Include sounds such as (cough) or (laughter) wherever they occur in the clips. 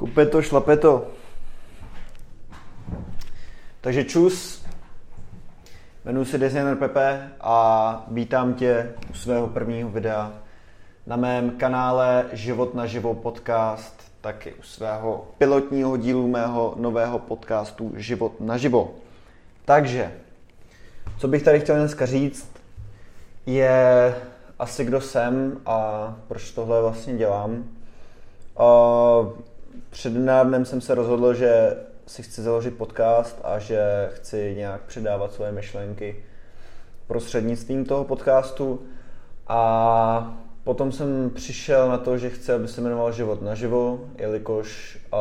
Kupe to, šlape to. Takže čus, jmenuji se Designer Pepe a vítám tě u svého prvního videa na mém kanále Život na živo podcast, taky u svého pilotního dílu mého nového podcastu Život na živo. Takže, co bych tady chtěl dneska říct, je asi kdo jsem a proč tohle vlastně dělám. Před dnem jsem se rozhodl, že si chci založit podcast a že chci nějak předávat svoje myšlenky prostřednictvím toho podcastu. A potom jsem přišel na to, že chci, aby se jmenoval Život naživo, jelikož uh,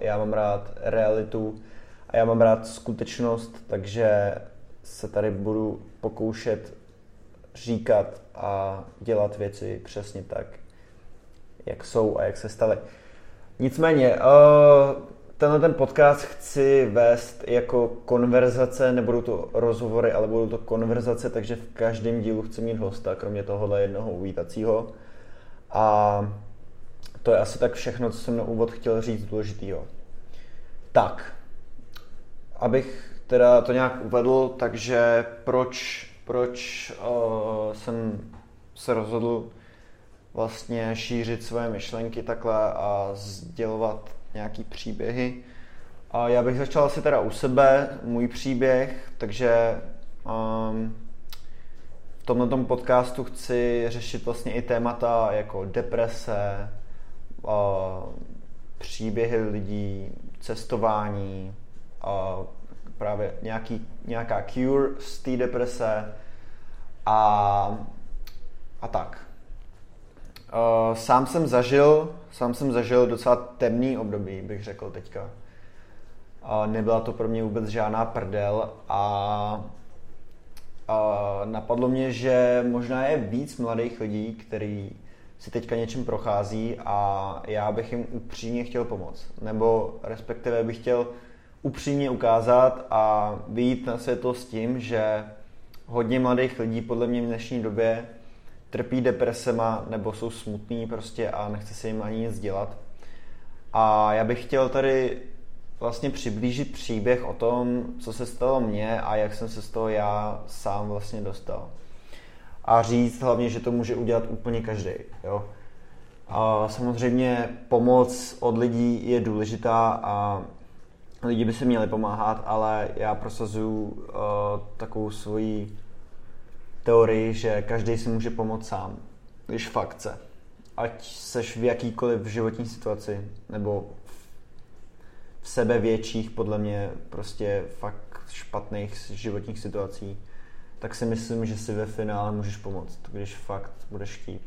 já mám rád realitu a já mám rád skutečnost, takže se tady budu pokoušet říkat a dělat věci přesně tak, jak jsou a jak se staly. Nicméně, uh, tenhle ten podcast chci vést jako konverzace, nebudou to rozhovory, ale budou to konverzace, takže v každém dílu chci mít hosta, kromě tohohle jednoho uvítacího. A to je asi tak všechno, co jsem na úvod chtěl říct důležitýho. Tak, abych teda to nějak uvedl, takže proč, proč uh, jsem se rozhodl vlastně šířit své myšlenky takhle a sdělovat nějaký příběhy. A já bych začal asi teda u sebe, můj příběh, takže um, v tomto tom podcastu chci řešit vlastně i témata jako deprese, uh, příběhy lidí, cestování, uh, právě nějaký, nějaká cure z té deprese a, a tak. Uh, sám jsem zažil, sám jsem zažil docela temný období, bych řekl teďka. Uh, nebyla to pro mě vůbec žádná prdel a uh, napadlo mě, že možná je víc mladých lidí, který si teďka něčím prochází a já bych jim upřímně chtěl pomoct. Nebo respektive bych chtěl upřímně ukázat a vyjít na světlo s tím, že hodně mladých lidí podle mě v dnešní době trpí depresema nebo jsou smutní prostě a nechce se jim ani nic dělat. A já bych chtěl tady vlastně přiblížit příběh o tom, co se stalo mně a jak jsem se z toho já sám vlastně dostal. A říct hlavně, že to může udělat úplně každý. Jo? A samozřejmě pomoc od lidí je důležitá a lidi by si měli pomáhat, ale já prosazuju uh, takovou svoji teorii, že každý si může pomoct sám, když fakt chce. Ať seš v jakýkoliv životní situaci, nebo v sebe větších, podle mě, prostě fakt špatných životních situací, tak si myslím, že si ve finále můžeš pomoct, když fakt budeš chtít.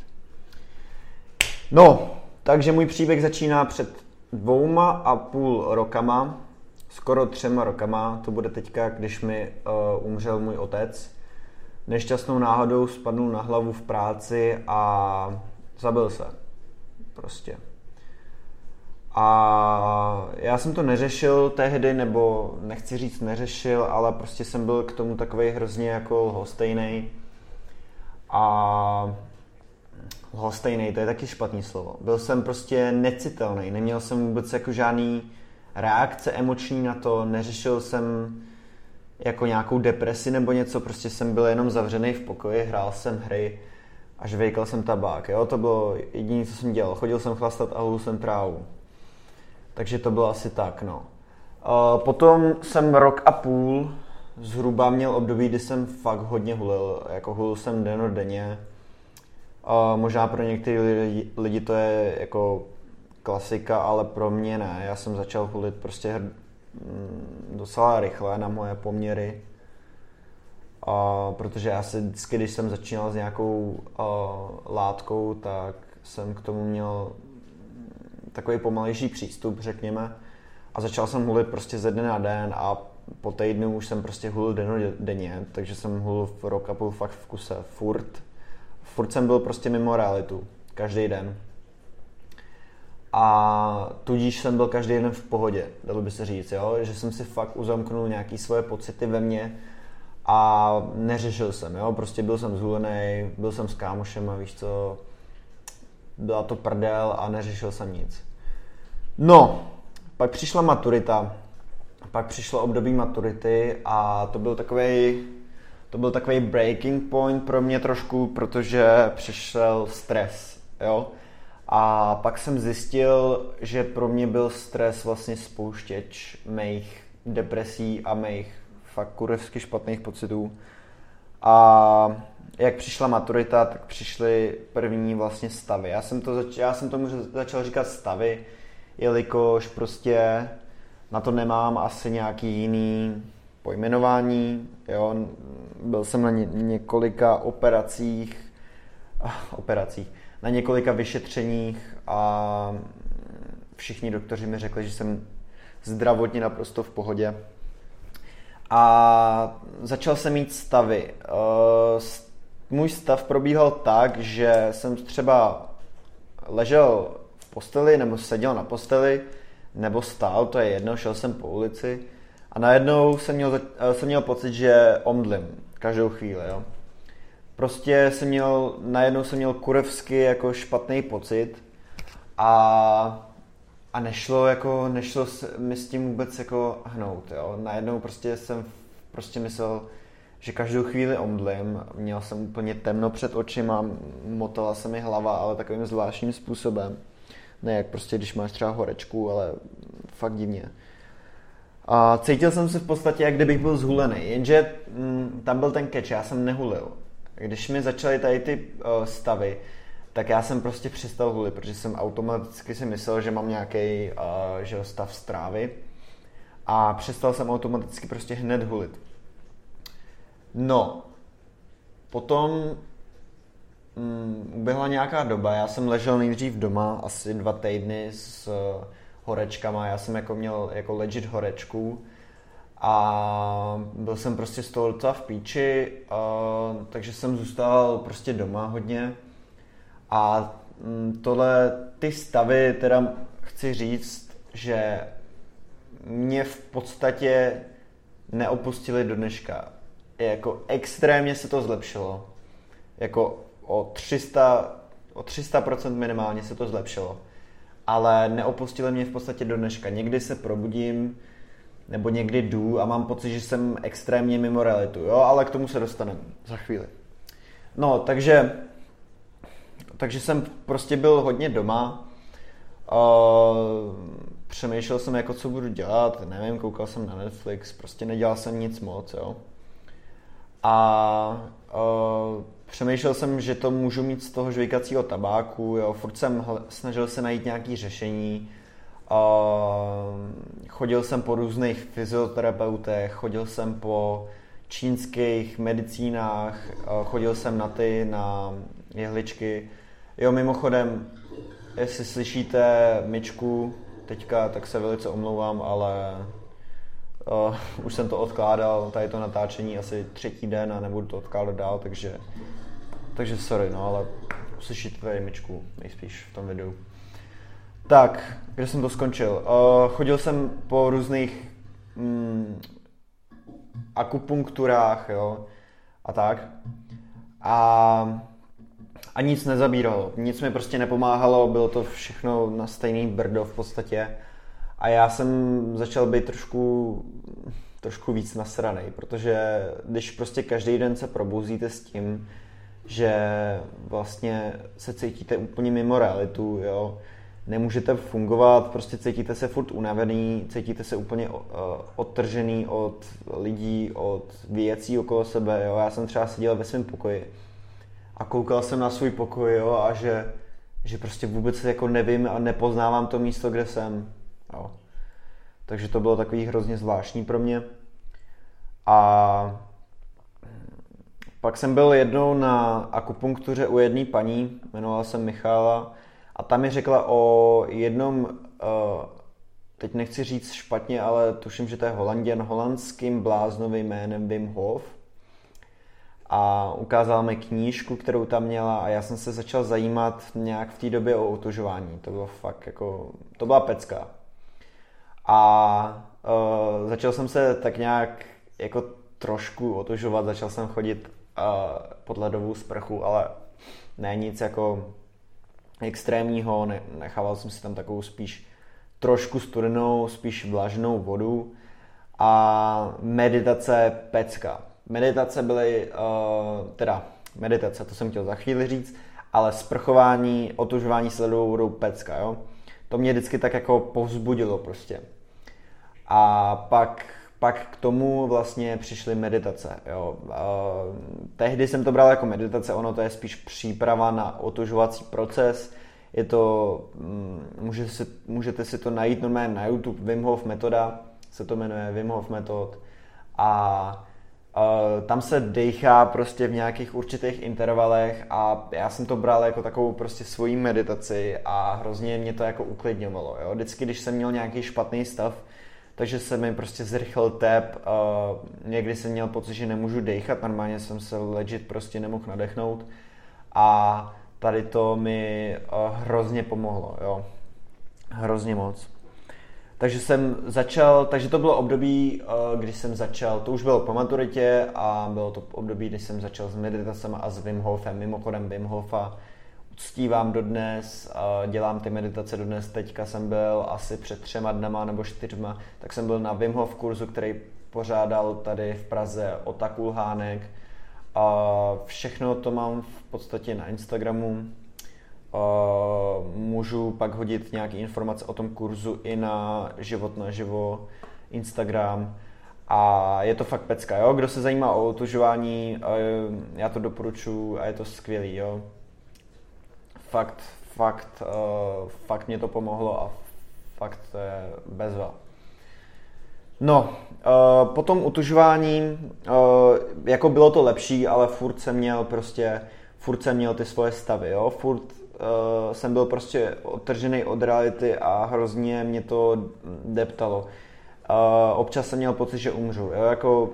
No, takže můj příběh začíná před dvouma a půl rokama, skoro třema rokama, to bude teďka, když mi uh, umřel můj otec nešťastnou náhodou spadnul na hlavu v práci a zabil se. Prostě. A já jsem to neřešil tehdy, nebo nechci říct neřešil, ale prostě jsem byl k tomu takový hrozně jako lhostejný. A lhostejný, to je taky špatný slovo. Byl jsem prostě necitelný, neměl jsem vůbec jako žádný reakce emoční na to, neřešil jsem jako nějakou depresi nebo něco, prostě jsem byl jenom zavřený v pokoji, hrál jsem hry a žvejkal jsem tabák, jo, to bylo jediné, co jsem dělal. Chodil jsem chlastat a hulil jsem trávu. Takže to bylo asi tak, no. Potom jsem rok a půl zhruba měl období, kdy jsem fakt hodně hulil, jako hulil jsem den denně. Možná pro některé lidi, lidi to je jako klasika, ale pro mě ne. Já jsem začal hulit prostě docela rychle na moje poměry. A protože já se vždycky, když jsem začínal s nějakou uh, látkou, tak jsem k tomu měl takový pomalejší přístup, řekněme. A začal jsem hulit prostě ze dne na den a po týdnu už jsem prostě hulil den denně, takže jsem hulil v rok a půl fakt v kuse, furt. Furt jsem byl prostě mimo realitu, každý den a tudíž jsem byl každý den v pohodě, dalo by se říct, jo? že jsem si fakt uzamknul nějaký svoje pocity ve mně a neřešil jsem, jo? prostě byl jsem zhulený, byl jsem s kámošem a víš co, byla to prdel a neřešil jsem nic. No, pak přišla maturita, pak přišlo období maturity a to byl takový to byl takový breaking point pro mě trošku, protože přišel stres, jo. A pak jsem zjistil, že pro mě byl stres vlastně spouštěč mých depresí a mých fakt kurevsky špatných pocitů. A jak přišla maturita, tak přišly první vlastně stavy. Já jsem, to zač- já jsem tomu začal říkat stavy, jelikož prostě na to nemám asi nějaký jiný pojmenování. Jo. Byl jsem na ně- několika operacích, (laughs) operacích, na několika vyšetřeních a všichni doktoři mi řekli, že jsem zdravotně naprosto v pohodě. A začal jsem mít stavy. Eh, můj stav probíhal tak, že jsem třeba ležel v posteli nebo seděl na posteli, nebo stál, to je jedno, šel jsem po ulici a najednou jsem měl, eh, jsem měl pocit, že omdlím každou chvíli. Jo. Prostě jsem měl, najednou jsem měl kurevsky jako špatný pocit a, a nešlo, jako, nešlo mi s tím vůbec jako hnout. Jo. Najednou prostě jsem prostě myslel, že každou chvíli omdlím, měl jsem úplně temno před očima, motala se mi hlava, ale takovým zvláštním způsobem. Ne jak prostě, když máš třeba horečku, ale fakt divně. A cítil jsem se v podstatě, jak kdybych byl zhulený, jenže mm, tam byl ten keč, já jsem nehulil. Když mi začaly tady ty uh, stavy, tak já jsem prostě přestal hulit, protože jsem automaticky si myslel, že mám nějaký uh, že stav strávy. A přestal jsem automaticky prostě hned hulit. No, potom mm, uběhla nějaká doba, já jsem ležel nejdřív doma asi dva týdny s uh, horečkama, já jsem jako měl jako legit horečku a byl jsem prostě z toho docela v píči, uh, takže jsem zůstal prostě doma hodně a mm, tohle, ty stavy teda chci říct, že mě v podstatě neopustili do dneška. Jako extrémně se to zlepšilo. Jako o 300, o 300% minimálně se to zlepšilo. Ale neopustili mě v podstatě do dneška. Někdy se probudím, nebo někdy jdu a mám pocit, že jsem extrémně mimo realitu, jo, ale k tomu se dostaneme za chvíli. No, takže, takže jsem prostě byl hodně doma, uh, přemýšlel jsem, jako co budu dělat, nevím, koukal jsem na Netflix, prostě nedělal jsem nic moc, jo. A uh, přemýšlel jsem, že to můžu mít z toho žvejkacího tabáku, jo, furt jsem snažil se najít nějaké řešení, chodil jsem po různých fyzioterapeutech, chodil jsem po čínských medicínách, chodil jsem na ty, na jehličky. Jo, mimochodem, jestli slyšíte myčku, teďka, tak se velice omlouvám, ale uh, už jsem to odkládal, tady to natáčení asi třetí den a nebudu to odkládat dál, takže, takže sorry, no, ale uslyšíte tady myčku nejspíš v tom videu. Tak, kde jsem to skončil? Uh, chodil jsem po různých mm, akupunkturách, jo, a tak. A a nic nezabíralo, nic mi prostě nepomáhalo, bylo to všechno na stejný brdo v podstatě. A já jsem začal být trošku, trošku víc nasranej, protože když prostě každý den se probouzíte s tím, že vlastně se cítíte úplně mimo realitu, jo, nemůžete fungovat, prostě cítíte se furt unavený, cítíte se úplně uh, odtržený od lidí, od věcí okolo sebe, jo. Já jsem třeba seděl ve svém pokoji a koukal jsem na svůj pokoj, jo, a že, že prostě vůbec jako nevím a nepoznávám to místo, kde jsem, jo. Takže to bylo takový hrozně zvláštní pro mě. A pak jsem byl jednou na akupunktuře u jedné paní, jmenovala jsem Michála, a tam mi řekla o jednom, eh, teď nechci říct špatně, ale tuším, že to je holanděn, holandským bláznovým jménem Wim Hof a ukázala mi knížku, kterou tam měla a já jsem se začal zajímat nějak v té době o otužování. To bylo fakt jako, to byla pecka. A uh, začal jsem se tak nějak jako trošku otužovat, začal jsem chodit uh, pod ledovou sprchu, ale ne nic jako extrémního, ne, nechával jsem si tam takovou spíš trošku studenou, spíš vlažnou vodu a meditace pecka. Meditace byly, uh, teda meditace, to jsem chtěl za chvíli říct, ale sprchování, otužování s ledovou vodou pecka, jo. To mě vždycky tak jako povzbudilo prostě. A pak, pak k tomu vlastně přišly meditace, jo. Uh, tehdy jsem to bral jako meditace, ono to je spíš příprava na otužovací proces, je to, um, můžete si, můžete si to najít normálně na YouTube, Wim Hof metoda, se to jmenuje Wim Hof metod a Uh, tam se dejchá prostě v nějakých určitých intervalech a já jsem to bral jako takovou prostě svoji meditaci a hrozně mě to jako uklidňovalo. Jo? Vždycky, když jsem měl nějaký špatný stav, takže se mi prostě zrychl tep, uh, někdy jsem měl pocit, že nemůžu dechat, normálně jsem se legit prostě nemohl nadechnout a tady to mi uh, hrozně pomohlo, jo. Hrozně moc. Takže jsem začal, takže to bylo období, eh, kdy jsem začal, to už bylo po maturitě a bylo to období, kdy jsem začal s meditacemi a s Wim Hofem. Mimochodem Wim Hofa uctívám dodnes, dělám ty meditace dodnes. Teďka jsem byl asi před třema dnama nebo čtyřma, tak jsem byl na Wim Hof kurzu, který pořádal tady v Praze Otakul Hánek. Všechno to mám v podstatě na Instagramu, Uh, můžu pak hodit nějaké informace o tom kurzu i na život na živo, Instagram a je to fakt pecka, jo? Kdo se zajímá o otužování, já to doporučuji a je to skvělý, jo? Fakt, fakt, uh, fakt mě to pomohlo a fakt to je bezva. No, uh, potom utužování, uh, jako bylo to lepší, ale furt jsem měl prostě, furt jsem měl ty svoje stavy, jo? Furt uh, jsem byl prostě odtržený od reality a hrozně mě to deptalo. Uh, občas jsem měl pocit, že umřu. Jo? Jako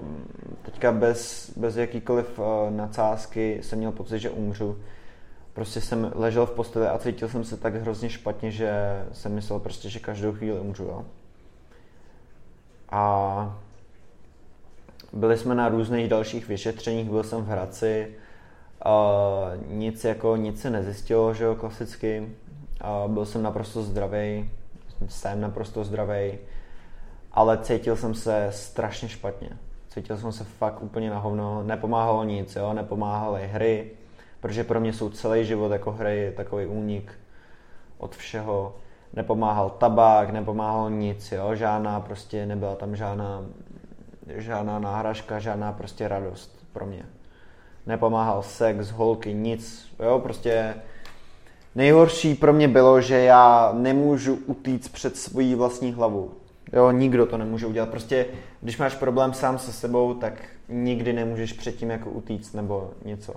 teďka bez, bez jakýkoliv uh, nadsázky jsem měl pocit, že umřu. Prostě jsem ležel v posteli a cítil jsem se tak hrozně špatně, že jsem myslel prostě, že každou chvíli umřu. Jo? A byli jsme na různých dalších vyšetřeních, byl jsem v Hradci, Uh, nic jako, nic se nezjistilo, že jo, klasicky. Uh, byl jsem naprosto zdravý, jsem naprosto zdravý, ale cítil jsem se strašně špatně. Cítil jsem se fakt úplně na hovno, nepomáhalo nic, jo, nepomáhaly hry, protože pro mě jsou celý život jako hry takový únik od všeho. Nepomáhal tabák, nepomáhal nic, jo, žádná prostě, nebyla tam žádná, žádná náhražka, žádná prostě radost pro mě nepomáhal sex, holky, nic, jo, prostě nejhorší pro mě bylo, že já nemůžu utíct před svojí vlastní hlavou. Jo, nikdo to nemůže udělat. Prostě, když máš problém sám se sebou, tak nikdy nemůžeš předtím jako utíct nebo něco.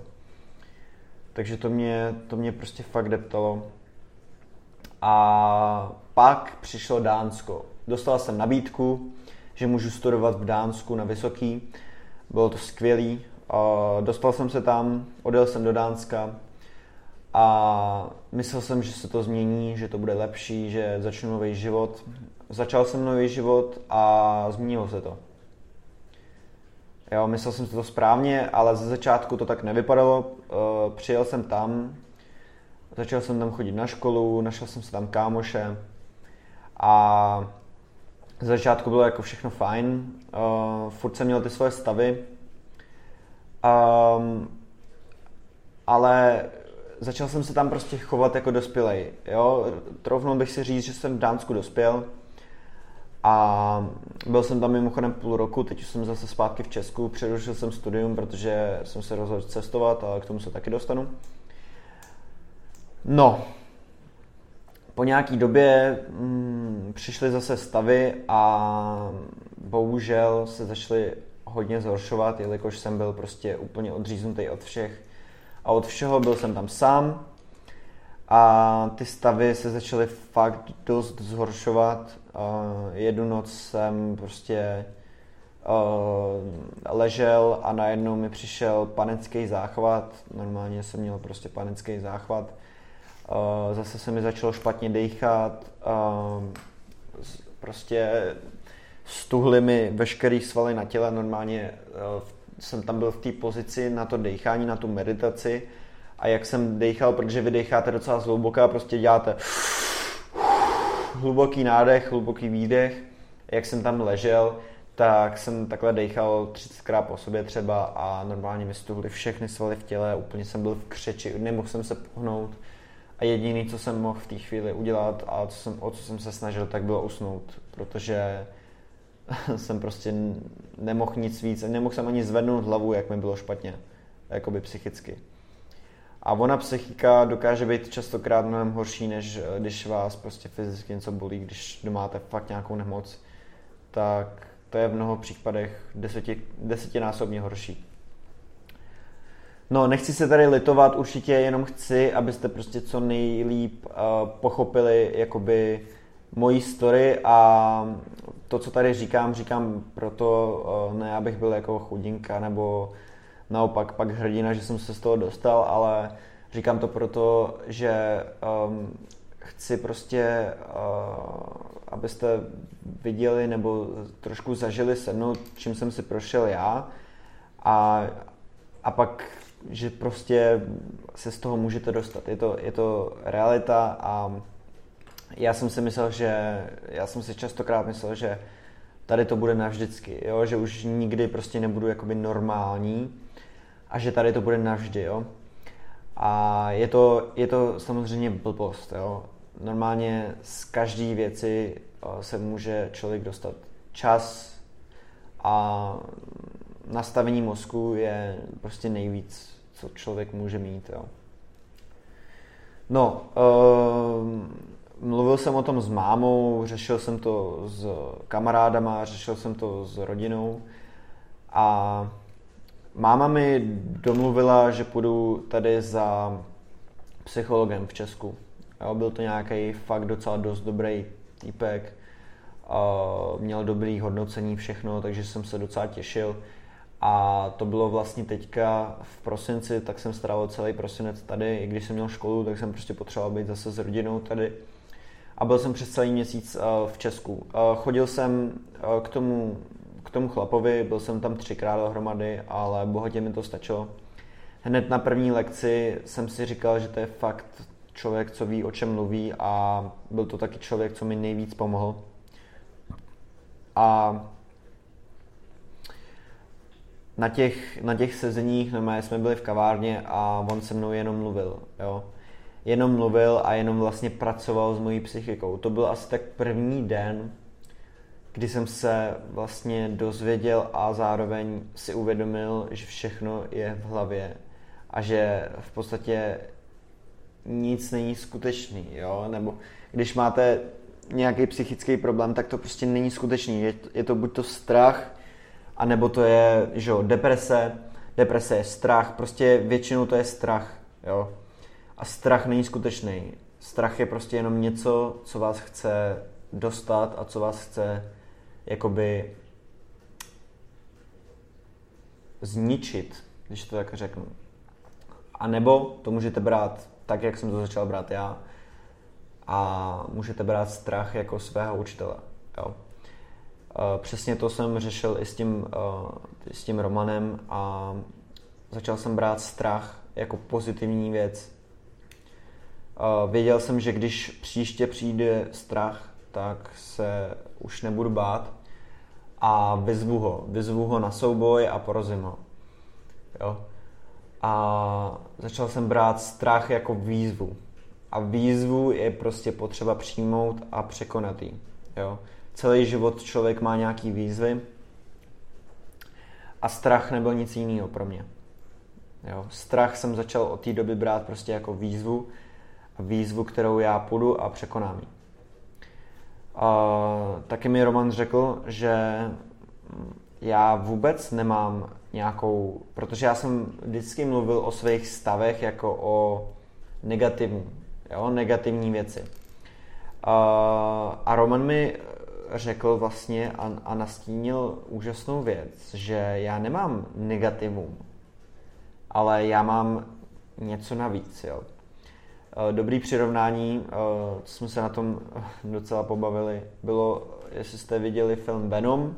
Takže to mě, to mě prostě fakt deptalo. A pak přišlo Dánsko. Dostal jsem nabídku, že můžu studovat v Dánsku na Vysoký. Bylo to skvělý. Dostal jsem se tam, odjel jsem do Dánska a myslel jsem, že se to změní, že to bude lepší, že začnu nový život. Začal jsem nový život a změnilo se to. Jo, myslel jsem si to správně, ale ze začátku to tak nevypadalo. Uh, přijel jsem tam, začal jsem tam chodit na školu, našel jsem se tam kámoše a ze začátku bylo jako všechno fajn. Uh, furt jsem měl ty svoje stavy, Um, ale začal jsem se tam prostě chovat jako dospělej. Jo? Trofnul bych si říct, že jsem v Dánsku dospěl a byl jsem tam mimochodem půl roku, teď jsem zase zpátky v Česku, přerušil jsem studium, protože jsem se rozhodl cestovat, ale k tomu se taky dostanu. No, po nějaký době mm, přišly zase stavy a bohužel se začaly hodně zhoršovat, jelikož jsem byl prostě úplně odříznutý od všech a od všeho byl jsem tam sám a ty stavy se začaly fakt dost zhoršovat. Jednu noc jsem prostě ležel a najednou mi přišel panický záchvat. Normálně jsem měl prostě panický záchvat. zase se mi začalo špatně dýchat. prostě stuhly mi veškerý svaly na těle, normálně eh, jsem tam byl v té pozici na to dechání, na tu meditaci a jak jsem dechal, protože vy decháte docela zhluboka, prostě děláte hluboký nádech, hluboký výdech, jak jsem tam ležel, tak jsem takhle dechal 30krát po sobě třeba a normálně mi stuhly všechny svaly v těle, úplně jsem byl v křeči, nemohl jsem se pohnout a jediný, co jsem mohl v té chvíli udělat a co jsem, o co jsem se snažil, tak bylo usnout, protože (laughs) jsem prostě nemohl nic víc, nemohl jsem ani zvednout hlavu, jak mi bylo špatně, jakoby psychicky. A ona psychika dokáže být častokrát mnohem horší, než když vás prostě fyzicky něco bolí, když máte fakt nějakou nemoc, tak to je v mnoho případech deseti, desetinásobně horší. No, nechci se tady litovat, určitě jenom chci, abyste prostě co nejlíp uh, pochopili jakoby mojí story a to, co tady říkám, říkám proto, uh, ne abych byl jako chudinka nebo naopak pak hrdina, že jsem se z toho dostal, ale říkám to proto, že um, chci prostě, uh, abyste viděli nebo trošku zažili se mnou, čím jsem si prošel já a, a pak, že prostě se z toho můžete dostat. Je to, je to realita a já jsem si myslel, že, já jsem si častokrát myslel, že tady to bude navždycky, jo? že už nikdy prostě nebudu jakoby normální a že tady to bude navždy, jo. A je to, je to samozřejmě blbost, jo. Normálně z každé věci eh, se může člověk dostat čas a nastavení mozku je prostě nejvíc, co člověk může mít, jo. No, uh, mluvil jsem o tom s mámou, řešil jsem to s kamarádama, řešil jsem to s rodinou a Máma mi domluvila, že půjdu tady za psychologem v Česku. Jo, byl to nějaký fakt docela dost dobrý týpek, uh, měl dobrý hodnocení všechno, takže jsem se docela těšil. A to bylo vlastně teďka v prosinci, tak jsem strávil celý prosinec tady, i když jsem měl školu, tak jsem prostě potřeboval být zase s rodinou tady. A byl jsem přes celý měsíc uh, v Česku. Uh, chodil jsem uh, k tomu k tomu chlapovi, byl jsem tam třikrát dohromady, ale bohatě mi to stačilo. Hned na první lekci jsem si říkal, že to je fakt člověk, co ví, o čem mluví a byl to taky člověk, co mi nejvíc pomohl. A na těch, na těch sezeních, no, jsme byli v kavárně a on se mnou jenom mluvil, jo. Jenom mluvil a jenom vlastně pracoval s mojí psychikou. To byl asi tak první den, kdy jsem se vlastně dozvěděl a zároveň si uvědomil, že všechno je v hlavě a že v podstatě nic není skutečný, jo? nebo když máte nějaký psychický problém, tak to prostě není skutečný. Je, je to buď to strach, anebo to je že jo, deprese. Deprese je strach, prostě většinou to je strach. Jo? A strach není skutečný. Strach je prostě jenom něco, co vás chce dostat a co vás chce jakoby zničit, když to tak řeknu. A nebo to můžete brát tak, jak jsem to začal brát já, a můžete brát strach jako svého učitele. Jo. Přesně to jsem řešil i s tím, s tím Romanem a začal jsem brát strach jako pozitivní věc. Věděl jsem, že když příště přijde strach, tak se už nebudu bát a vyzvu ho. Vyzvu ho na souboj a porazím ho. Jo? A začal jsem brát strach jako výzvu. A výzvu je prostě potřeba přijmout a překonat ji. Jo? Celý život člověk má nějaký výzvy a strach nebyl nic jiného pro mě. Jo? Strach jsem začal od té doby brát prostě jako výzvu výzvu, kterou já půjdu a překonám ji. A taky mi Roman řekl, že já vůbec nemám nějakou, protože já jsem vždycky mluvil o svých stavech jako o negativní, jo, negativní věci. A, a Roman mi řekl vlastně a, a nastínil úžasnou věc, že já nemám negativum, ale já mám něco navíc, jo. Eh, dobrý přirovnání, eh, co jsme se na tom (laughs) docela pobavili, bylo, jestli jste viděli film Venom,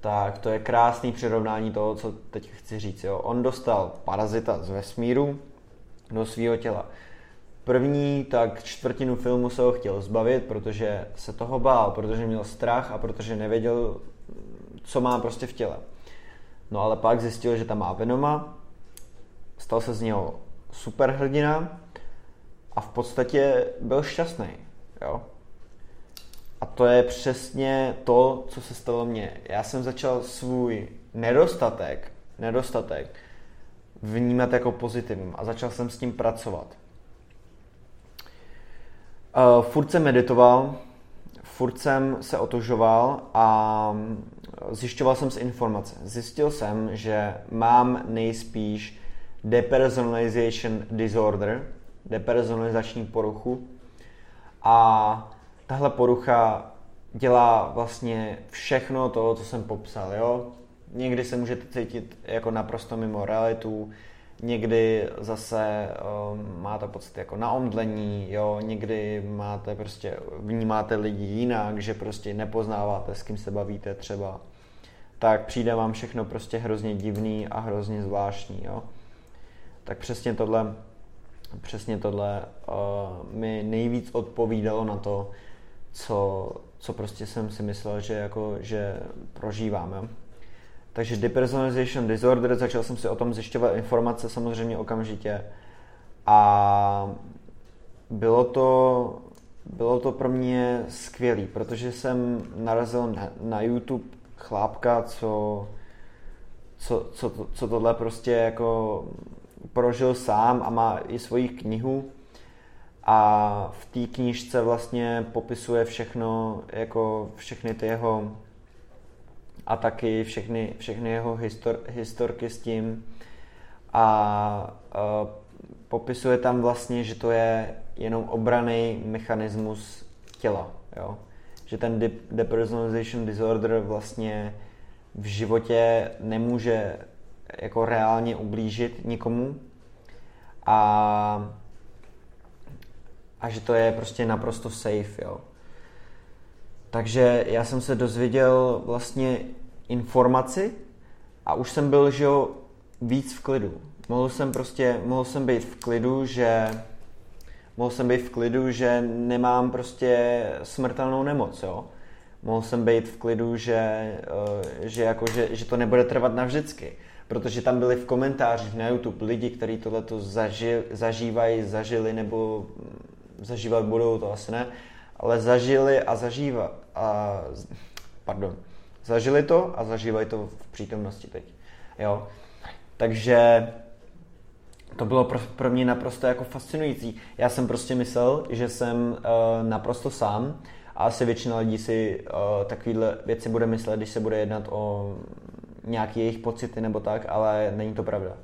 tak to je krásný přirovnání toho, co teď chci říct. Jo. On dostal parazita z vesmíru do svého těla. první tak čtvrtinu filmu se ho chtěl zbavit, protože se toho bál, protože měl strach a protože nevěděl, co má prostě v těle. No ale pak zjistil, že tam má Venoma, stal se z něho superhrdina a v podstatě byl šťastný. Jo? A to je přesně to, co se stalo mně. Já jsem začal svůj nedostatek, nedostatek vnímat jako pozitivum a začal jsem s tím pracovat. Uh, furt jsem meditoval, furt jsem se otožoval a zjišťoval jsem si informace. Zjistil jsem, že mám nejspíš depersonalization disorder, depersonalizační poruchu a tahle porucha dělá vlastně všechno to, co jsem popsal, jo? Někdy se můžete cítit jako naprosto mimo realitu, někdy zase um, máte pocit jako na omdlení, jo, někdy máte prostě, vnímáte lidi jinak, že prostě nepoznáváte, s kým se bavíte třeba, tak přijde vám všechno prostě hrozně divný a hrozně zvláštní, jo. Tak přesně tohle, přesně tohle uh, mi nejvíc odpovídalo na to, co, co prostě jsem si myslel, že, jako, že prožívám. Jo? Takže depersonalization disorder, začal jsem si o tom zjišťovat informace samozřejmě okamžitě a bylo to, bylo to pro mě skvělý, protože jsem narazil na, na YouTube chlápka, co, co, co, co tohle prostě jako prožil sám a má i svoji knihu a v té knížce vlastně popisuje všechno, jako všechny ty jeho ataky, všechny, všechny jeho histor, historky s tím a, a popisuje tam vlastně, že to je jenom obraný mechanismus těla, jo? že ten de- depersonalization disorder vlastně v životě nemůže jako reálně ublížit nikomu a a že to je prostě naprosto safe, jo. Takže já jsem se dozvěděl vlastně informaci a už jsem byl, že jo, víc v klidu. Mohl jsem prostě, mohl jsem být v klidu, že mohl jsem být v klidu, že nemám prostě smrtelnou nemoc, jo. Mohl jsem být v klidu, že, eh, že, jako, že, že to nebude trvat navždycky. Protože tam byli v komentářích na YouTube lidi, kteří tohleto zaži, zažívají, zažili nebo zažívat budou, to asi ne, ale zažili a zažívat, a, pardon, zažili to a zažívají to v přítomnosti teď, jo. Takže to bylo pro, pro mě naprosto jako fascinující. Já jsem prostě myslel, že jsem uh, naprosto sám a asi většina lidí si uh, takovýhle věci bude myslet, když se bude jednat o nějaké jejich pocity nebo tak, ale není to pravda.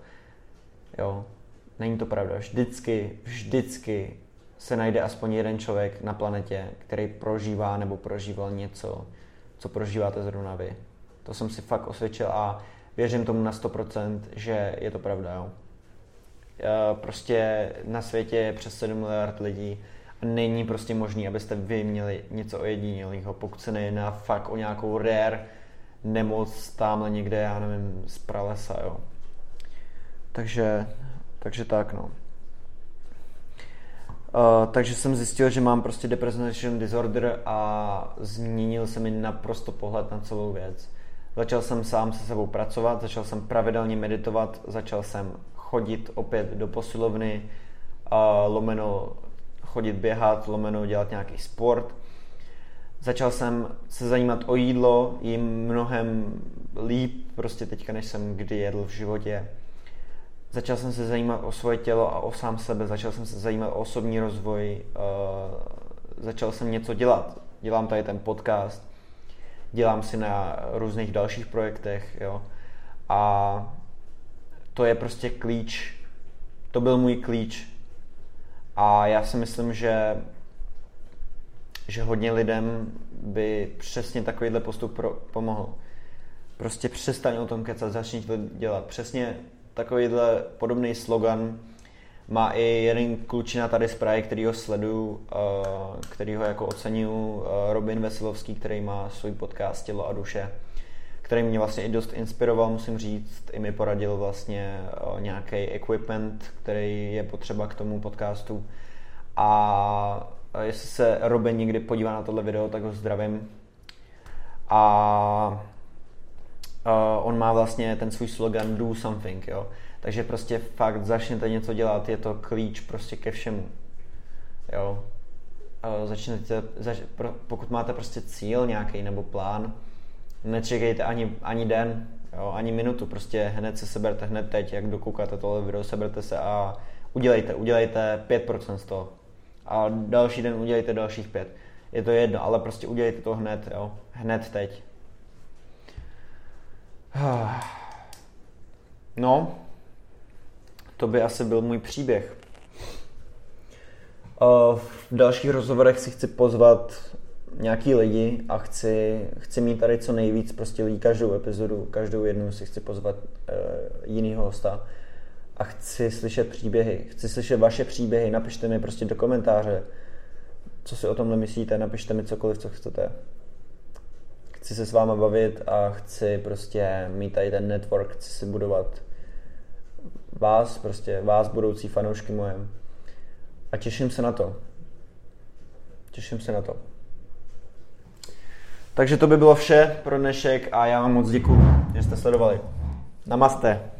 Jo, není to pravda. Vždycky, vždycky se najde aspoň jeden člověk na planetě, který prožívá nebo prožíval něco, co prožíváte zrovna vy. To jsem si fakt osvědčil a věřím tomu na 100%, že je to pravda. Jo. Prostě na světě je přes 7 miliard lidí a není prostě možný, abyste vy měli něco ojedinělého, pokud se nejedná fakt o nějakou rare nemoc tamhle někde, já nevím, z pralesa, jo. Takže, takže tak, no. Uh, takže jsem zjistil, že mám prostě depression disorder a změnil se mi naprosto pohled na celou věc. Začal jsem sám se sebou pracovat, začal jsem pravidelně meditovat, začal jsem chodit opět do posilovny, uh, lomeno chodit běhat, lomeno dělat nějaký sport. Začal jsem se zajímat o jídlo, jim mnohem líp prostě teďka, než jsem kdy jedl v životě Začal jsem se zajímat o svoje tělo a o sám sebe, začal jsem se zajímat o osobní rozvoj, uh, začal jsem něco dělat. Dělám tady ten podcast, dělám si na různých dalších projektech, jo. A to je prostě klíč, to byl můj klíč. A já si myslím, že že hodně lidem by přesně takovýhle postup pro, pomohl. Prostě přestaň o tom kecat, začni to dělat. Přesně takovýhle podobný slogan má i jeden klučina tady z Prahy, který ho sleduju, eh, který ho jako oceňuju, eh, Robin Veselovský, který má svůj podcast Tělo a duše, který mě vlastně i dost inspiroval, musím říct, i mi poradil vlastně eh, nějaký equipment, který je potřeba k tomu podcastu. A jestli se Robin někdy podívá na tohle video, tak ho zdravím. A uh, on má vlastně ten svůj slogan do something, jo. Takže prostě fakt začněte něco dělat, je to klíč prostě ke všemu. Jo. Uh, začněte, zač, pro, pokud máte prostě cíl nějaký nebo plán, nečekejte ani, ani den, jo, ani minutu, prostě hned se seberte, hned teď, jak dokoukáte tohle video, seberte se a udělejte, udělejte 5% z toho. A další den udělejte dalších 5. Je to jedno, ale prostě udělejte to hned, jo, hned teď. (sighs) No, to by asi byl můj příběh. V dalších rozhovorech si chci pozvat nějaký lidi a chci, chci mít tady co nejvíc prostě lidí každou epizodu, každou jednu si chci pozvat uh, jinýho hosta a chci slyšet příběhy, chci slyšet vaše příběhy, napište mi prostě do komentáře, co si o tomhle myslíte, napište mi cokoliv, co chcete. Chci se s váma bavit a chci prostě mít tady ten network, chci si budovat vás, prostě vás, budoucí fanoušky moje. A těším se na to. Těším se na to. Takže to by bylo vše pro dnešek a já vám moc děkuji, že jste sledovali. Namaste.